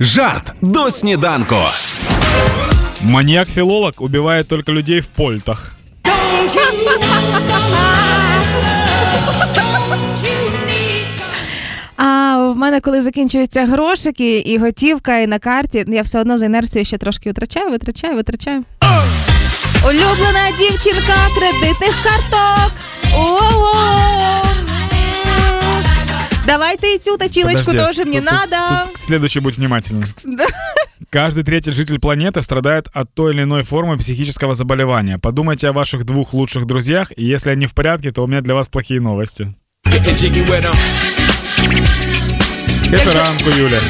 Жарт до сніданку. Маньяк-филолог убивает только людей в польтах. А в мене, коли закінчуються грошики і готівка, і на карті, я все одно за інерцією ще трошки витрачаю, витрачаю, витрачаю. Улюблена дівчинка кредитних карток. Давайте и цю точилочку Подожди, тоже мне тут- тут- надо. Тут следующий будь внимательным. Да. Каждый третий житель планеты страдает от той или иной формы психического заболевания. Подумайте о ваших двух лучших друзьях, и если они в порядке, то у меня для вас плохие новости. Это ранку, Юля.